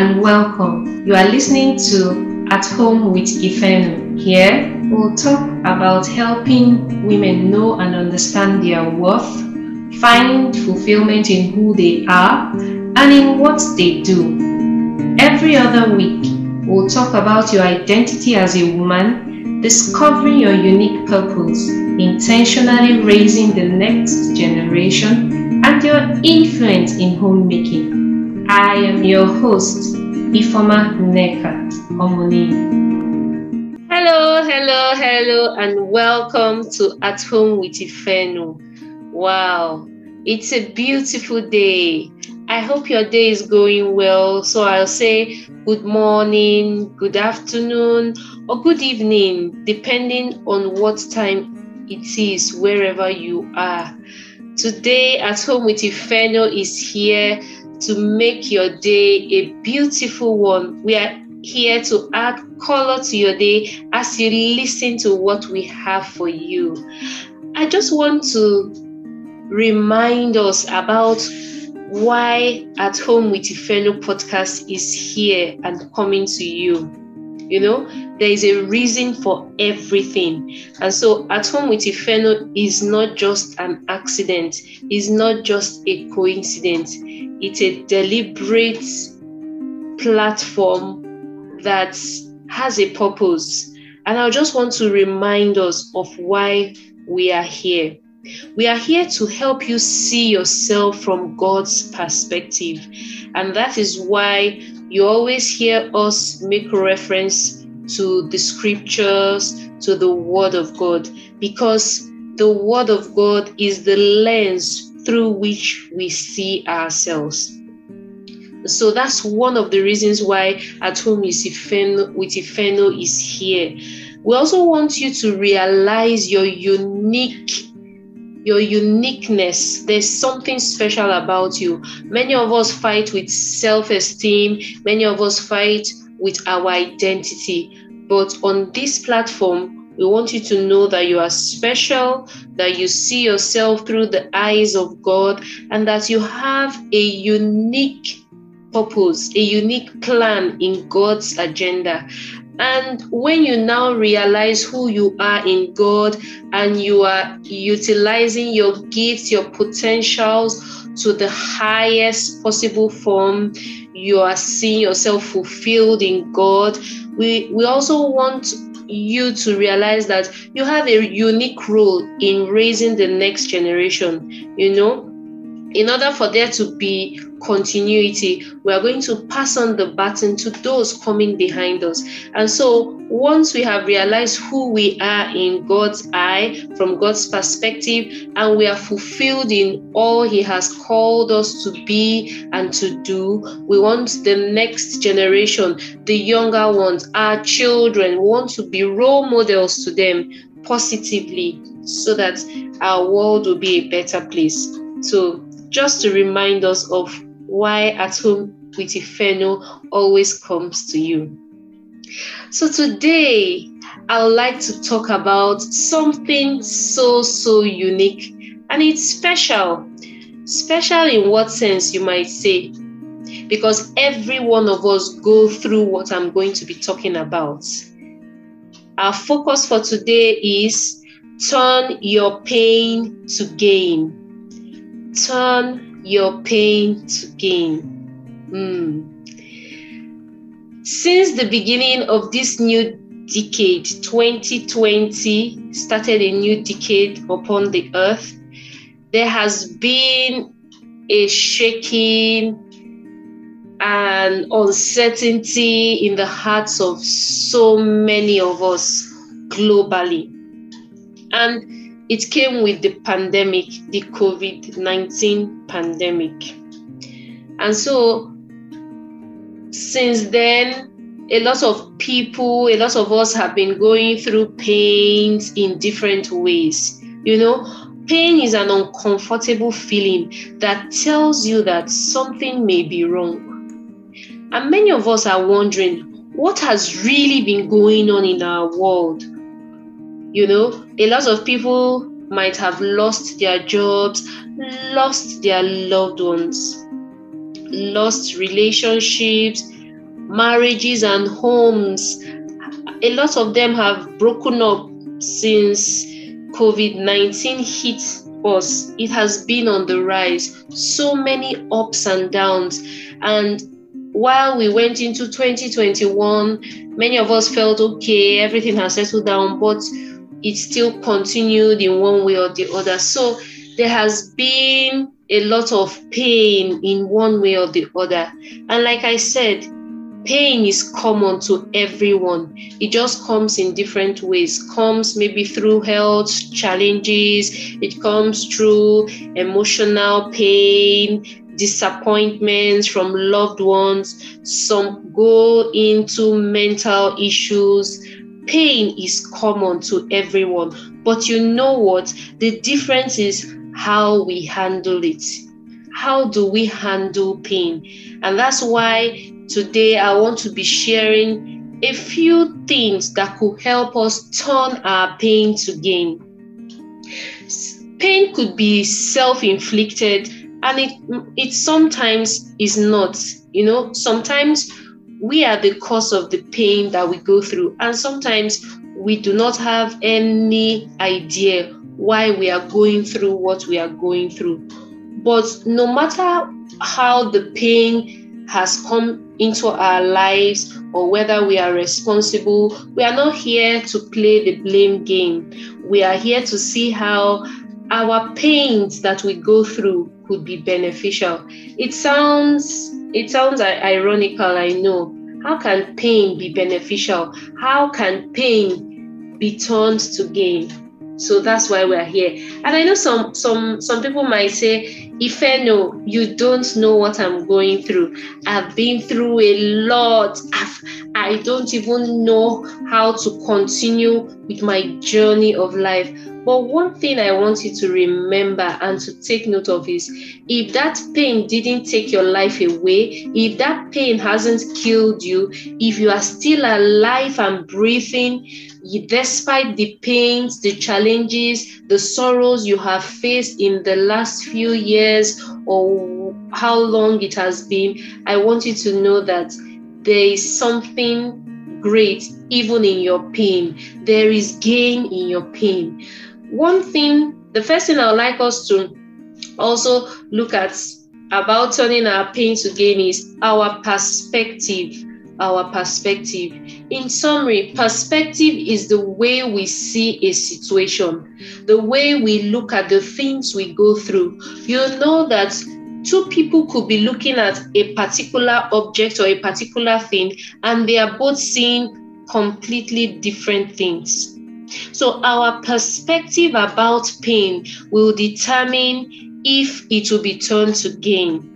and welcome. You are listening to At Home with Ifeno. Here, we'll talk about helping women know and understand their worth, find fulfillment in who they are, and in what they do. Every other week, we'll talk about your identity as a woman, discovering your unique purpose, intentionally raising the next generation, and your influence in homemaking. I am your host, Ifoma Nekat Omoni. Hello, hello, hello, and welcome to At Home with Ifeno. Wow, it's a beautiful day. I hope your day is going well. So I'll say good morning, good afternoon, or good evening, depending on what time it is, wherever you are. Today, At Home with Ifeno is here to make your day a beautiful one. We are here to add color to your day as you listen to what we have for you. I just want to remind us about why At Home with Ifeno podcast is here and coming to you. You know, there is a reason for everything. And so At Home with Ifeno is not just an accident, it's not just a coincidence. It's a deliberate platform that has a purpose. And I just want to remind us of why we are here. We are here to help you see yourself from God's perspective. And that is why you always hear us make reference to the scriptures, to the Word of God, because the Word of God is the lens through which we see ourselves. So that's one of the reasons why At Home with Ifeno, is here. We also want you to realize your unique your uniqueness. There's something special about you. Many of us fight with self esteem, many of us fight with our identity. But on this platform, we want you to know that you are special, that you see yourself through the eyes of God, and that you have a unique purpose, a unique plan in God's agenda. And when you now realize who you are in God and you are utilizing your gifts, your potentials to the highest possible form, you are seeing yourself fulfilled in God. We, we also want you to realize that you have a unique role in raising the next generation. You know, in order for there to be continuity, we are going to pass on the baton to those coming behind us. And so, once we have realized who we are in God's eye, from God's perspective, and we are fulfilled in all He has called us to be and to do, we want the next generation, the younger ones, our children, want to be role models to them positively so that our world will be a better place. So, just to remind us of why At Home with Ifeno always comes to you. So today, I would like to talk about something so, so unique and it's special. Special in what sense, you might say? Because every one of us go through what I'm going to be talking about. Our focus for today is turn your pain to gain turn your pain to gain. Mm. Since the beginning of this new decade, 2020 started a new decade upon the earth. There has been a shaking and uncertainty in the hearts of so many of us globally. And it came with the pandemic, the COVID 19 pandemic. And so, since then, a lot of people, a lot of us have been going through pains in different ways. You know, pain is an uncomfortable feeling that tells you that something may be wrong. And many of us are wondering what has really been going on in our world you know, a lot of people might have lost their jobs, lost their loved ones, lost relationships, marriages and homes. A lot of them have broken up since COVID 19 hit us. It has been on the rise. So many ups and downs. And while we went into 2021, many of us felt okay, everything has settled down, but it still continued in one way or the other. So there has been a lot of pain in one way or the other. And like I said, pain is common to everyone. It just comes in different ways. Comes maybe through health challenges, it comes through emotional pain, disappointments from loved ones. Some go into mental issues. Pain is common to everyone. But you know what? The difference is how we handle it. How do we handle pain? And that's why today I want to be sharing a few things that could help us turn our pain to gain. Pain could be self inflicted and it, it sometimes is not. You know, sometimes we are the cause of the pain that we go through, and sometimes we do not have any idea why we are going through what we are going through. But no matter how the pain has come into our lives or whether we are responsible, we are not here to play the blame game. We are here to see how our pains that we go through could be beneficial. It sounds it sounds ironical, I know. How can pain be beneficial? How can pain be turned to gain? So that's why we're here. And I know some some some people might say, Ifeno you don't know what I'm going through. I've been through a lot. I've, I don't even know how to continue with my journey of life. But one thing I want you to remember and to take note of is if that pain didn't take your life away, if that pain hasn't killed you, if you are still alive and breathing, despite the pains, the challenges, the sorrows you have faced in the last few years or how long it has been, I want you to know that there is something great even in your pain. There is gain in your pain. One thing, the first thing I would like us to also look at about turning our pain to gain is our perspective our perspective. In summary, perspective is the way we see a situation, the way we look at the things we go through. You know that two people could be looking at a particular object or a particular thing, and they are both seeing completely different things. So, our perspective about pain will determine if it will be turned to gain.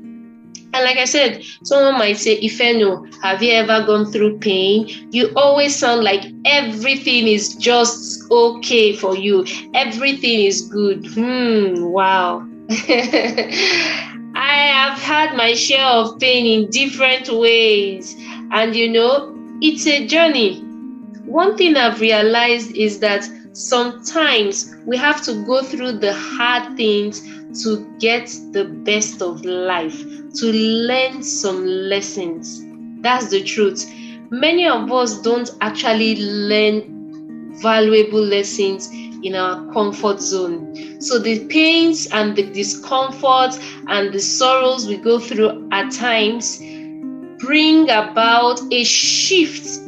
And like I said, someone might say, Ifeno, have you ever gone through pain? You always sound like everything is just okay for you. Everything is good. Hmm, wow. I have had my share of pain in different ways. And you know, it's a journey. One thing I've realized is that sometimes we have to go through the hard things to get the best of life, to learn some lessons. That's the truth. Many of us don't actually learn valuable lessons in our comfort zone. So the pains and the discomfort and the sorrows we go through at times bring about a shift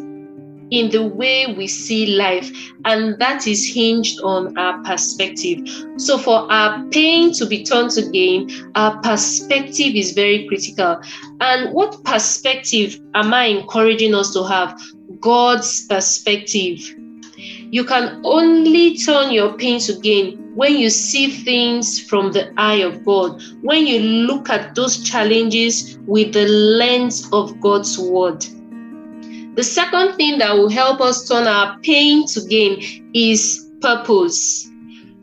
in the way we see life, and that is hinged on our perspective. So, for our pain to be turned to gain, our perspective is very critical. And what perspective am I encouraging us to have? God's perspective. You can only turn your pain to gain when you see things from the eye of God, when you look at those challenges with the lens of God's word. The second thing that will help us turn our pain to gain is purpose.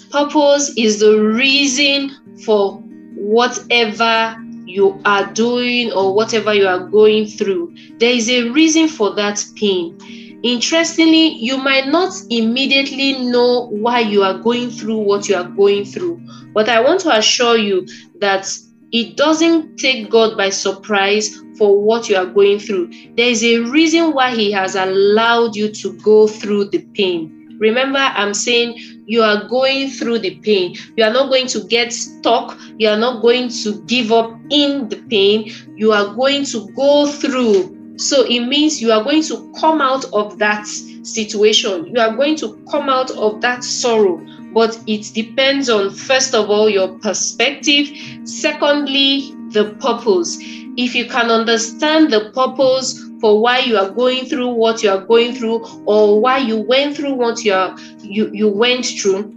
Purpose is the reason for whatever you are doing or whatever you are going through. There is a reason for that pain. Interestingly, you might not immediately know why you are going through what you are going through, but I want to assure you that it doesn't take God by surprise for what you are going through. There is a reason why He has allowed you to go through the pain. Remember, I'm saying you are going through the pain. You are not going to get stuck. You are not going to give up in the pain. You are going to go through. So it means you are going to come out of that situation. You are going to come out of that sorrow but it depends on, first of all, your perspective. Secondly, the purpose. If you can understand the purpose for why you are going through what you are going through, or why you went through what you are, you, you went through,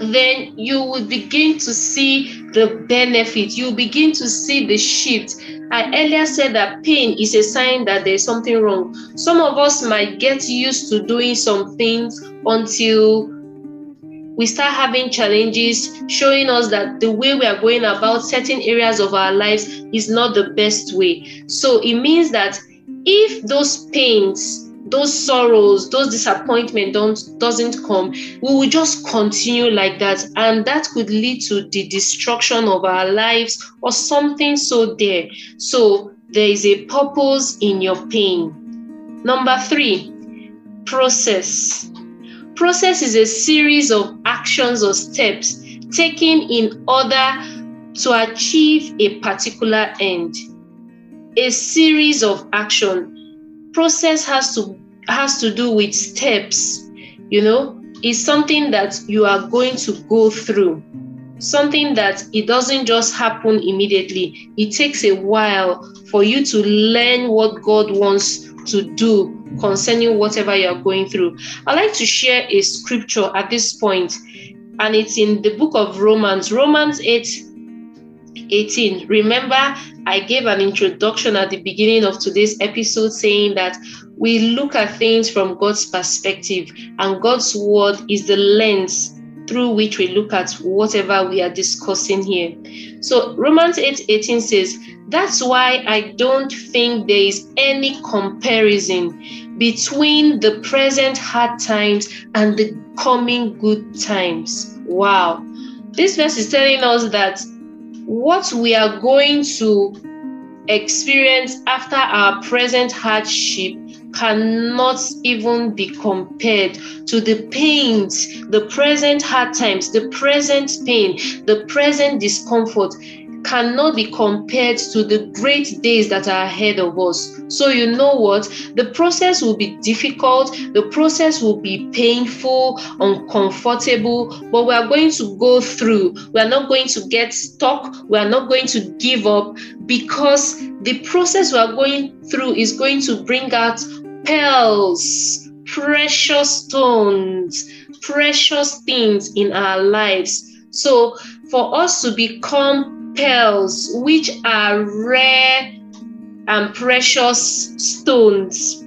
then you will begin to see the benefit. You begin to see the shift. I earlier said that pain is a sign that there's something wrong. Some of us might get used to doing some things until we start having challenges showing us that the way we are going about certain areas of our lives is not the best way. So it means that if those pains, those sorrows, those disappointment don't doesn't come, we will just continue like that, and that could lead to the destruction of our lives or something so there. So there is a purpose in your pain. Number three, process process is a series of actions or steps taken in order to achieve a particular end. A series of action. Process has to has to do with steps, you know, it's something that you are going to go through. Something that it doesn't just happen immediately. It takes a while for you to learn what God wants to do concerning whatever you're going through. I'd like to share a scripture at this point, and it's in the book of Romans, Romans 8 18. Remember, I gave an introduction at the beginning of today's episode saying that we look at things from God's perspective, and God's word is the lens through which we look at whatever we are discussing here. So Romans 8 18 says, That's why I don't think there is any comparison between the present hard times and the coming good times. Wow. This verse is telling us that what we are going to experience after our present hardship cannot even be compared to the pains, the present hard times, the present pain, the present discomfort cannot be compared to the great days that are ahead of us. So, you know what? The process will be difficult, the process will be painful, uncomfortable, but we are going to go through. We are not going to get stuck, we are not going to give up because the process we are going through is going to bring out pearls, precious stones, precious things in our lives. So, for us to become pearls, which are rare and precious stones,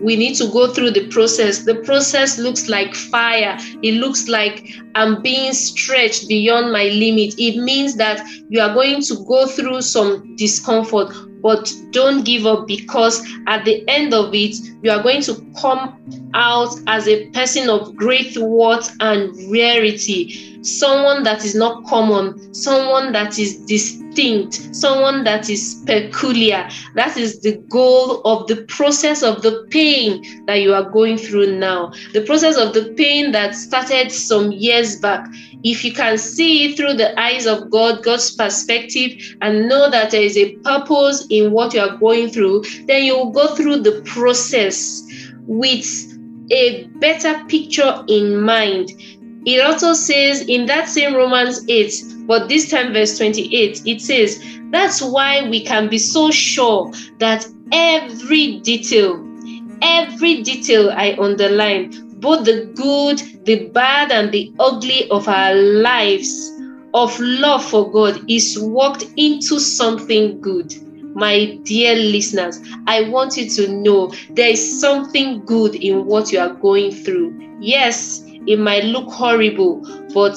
we need to go through the process. The process looks like fire. It looks like I'm being stretched beyond my limit. It means that you are going to go through some discomfort, but don't give up because at the end of it, you are going to come out as a person of great worth and rarity, someone that is not common, someone that is distinct, someone that is peculiar. That is the goal of the process of the pain that you are going through now, the process of the pain that started some years back if you can see through the eyes of God, God's perspective, and know that there is a purpose in what you are going through, then you will go through the process with a better picture in mind. It also says in that same Romans 8, but this time, verse 28, it says, That's why we can be so sure that every detail, every detail I underline, both the good, the bad, and the ugly of our lives of love for God is worked into something good. My dear listeners, I want you to know there is something good in what you are going through. Yes, it might look horrible, but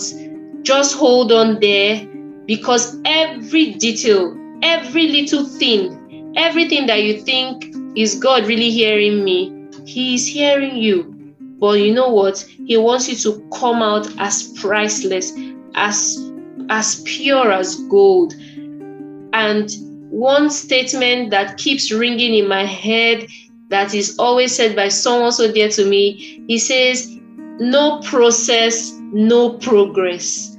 just hold on there because every detail, every little thing, everything that you think is God really hearing me, He is hearing you. But you know what? He wants you to come out as priceless, as as pure as gold. And one statement that keeps ringing in my head that is always said by someone so dear to me, he says, No process, no progress.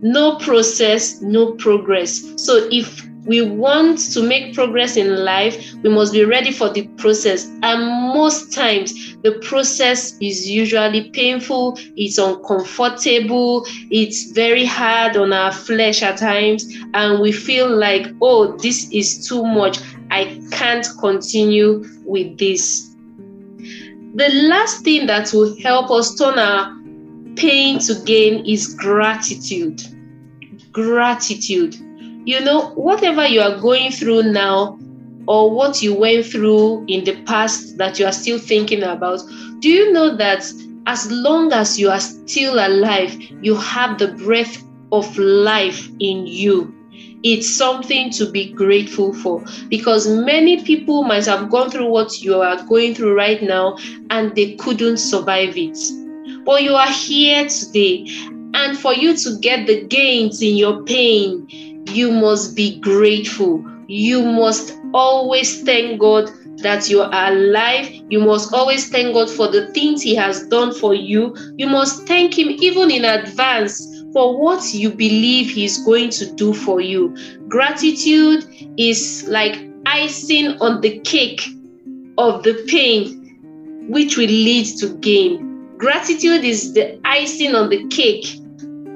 No process, no progress. So if we want to make progress in life, we must be ready for the process. And most times, the process is usually painful, it's uncomfortable, it's very hard on our flesh at times, and we feel like, oh, this is too much. I can't continue with this. The last thing that will help us turn our pain to gain is gratitude. Gratitude you know, whatever you are going through now, or what you went through in the past that you are still thinking about, do you know that as long as you are still alive, you have the breath of life in you? It's something to be grateful for because many people might have gone through what you are going through right now and they couldn't survive it. But you are here today, and for you to get the gains in your pain, you must be grateful. You must always thank God that you are alive. You must always thank God for the things He has done for you. You must thank Him even in advance for what you believe He's going to do for you. Gratitude is like icing on the cake of the pain, which will lead to gain. Gratitude is the icing on the cake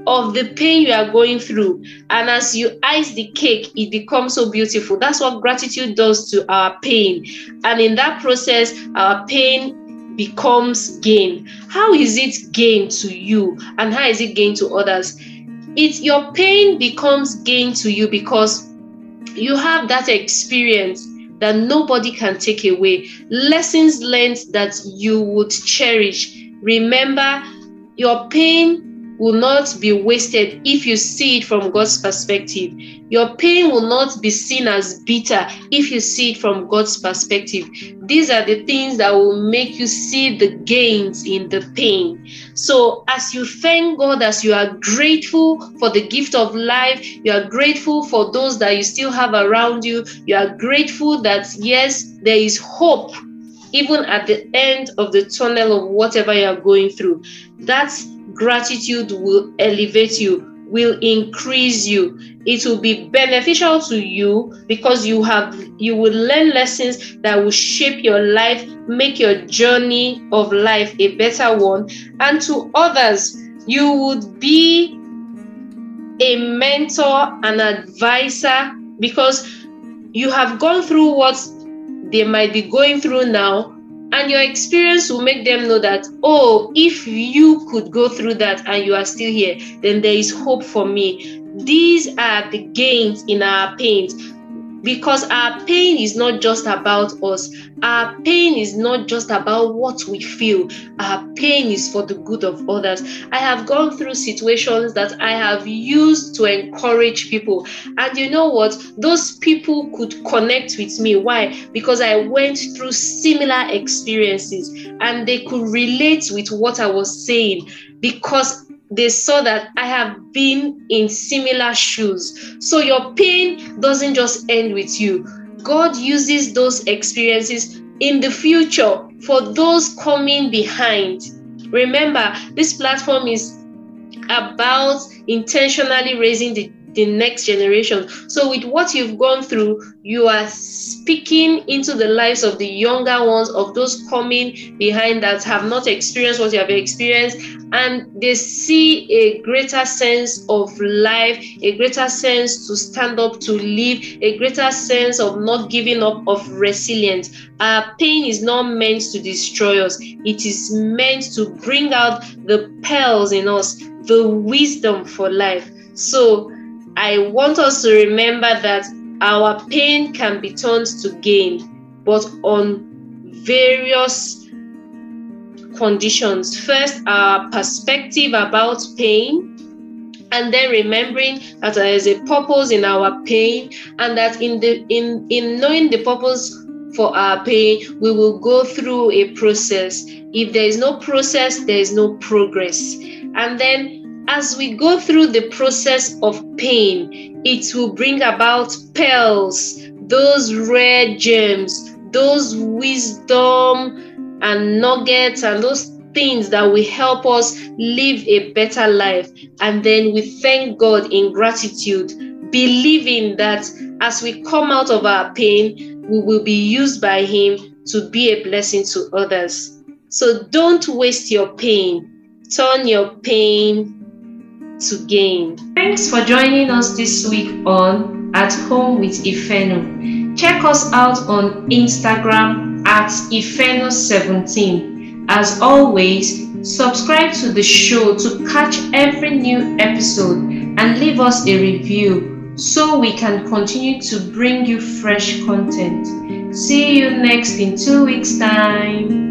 of the pain you are going through. And as you ice the cake, it becomes so beautiful. That's what gratitude does to our pain. And in that process, our pain becomes gain. How is it gain to you? And how is it gain to others? It's your pain becomes gain to you because you have that experience that nobody can take away. Lessons learned that you would cherish. Remember, your pain will not be wasted if you see it from God's perspective. Your pain will not be seen as bitter if you see it from God's perspective. These are the things that will make you see the gains in the pain. So, as you thank God, as you are grateful for the gift of life, you are grateful for those that you still have around you, you are grateful that, yes, there is hope even at the end of the tunnel of whatever you are going through. That's gratitude will elevate you will increase you. It will be beneficial to you because you have you will learn lessons that will shape your life make your journey of life a better one. And to others you would be a mentor an advisor because you have gone through what they might be going through now and your experience will make them know that oh if you could go through that and you are still here then there is hope for me. These are the gains in our pains because our pain is not just about us. Our pain is not just about what we feel. Our pain is for the good of others. I have gone through situations that I have used to encourage people. And you know what? Those people could connect with me. Why? Because I went through similar experiences and they could relate with what I was saying because they saw that I have been in similar shoes. So your pain doesn't just end with you. God uses those experiences in the future for those coming behind. Remember, this platform is about intentionally raising the the next generation. So, with what you've gone through, you are speaking into the lives of the younger ones, of those coming behind that have not experienced what you have experienced, and they see a greater sense of life, a greater sense to stand up, to live, a greater sense of not giving up, of resilience. Our pain is not meant to destroy us, it is meant to bring out the pearls in us, the wisdom for life. So, I want us to remember that our pain can be turned to gain, but on various conditions. First, our perspective about pain, and then remembering that there is a purpose in our pain, and that in the in in knowing the purpose for our pain, we will go through a process. If there is no process, there is no progress. And then as we go through the process of pain, it will bring about pearls, those rare gems, those wisdom and nuggets, and those things that will help us live a better life. And then we thank God in gratitude, believing that as we come out of our pain, we will be used by Him to be a blessing to others. So don't waste your pain. Turn your pain to gain. Thanks for joining us this week on At Home with Ifeno. Check us out on Instagram at Ifeno17. As always, subscribe to the show to catch every new episode and leave us a review so we can continue to bring you fresh content. See you next in two weeks' time.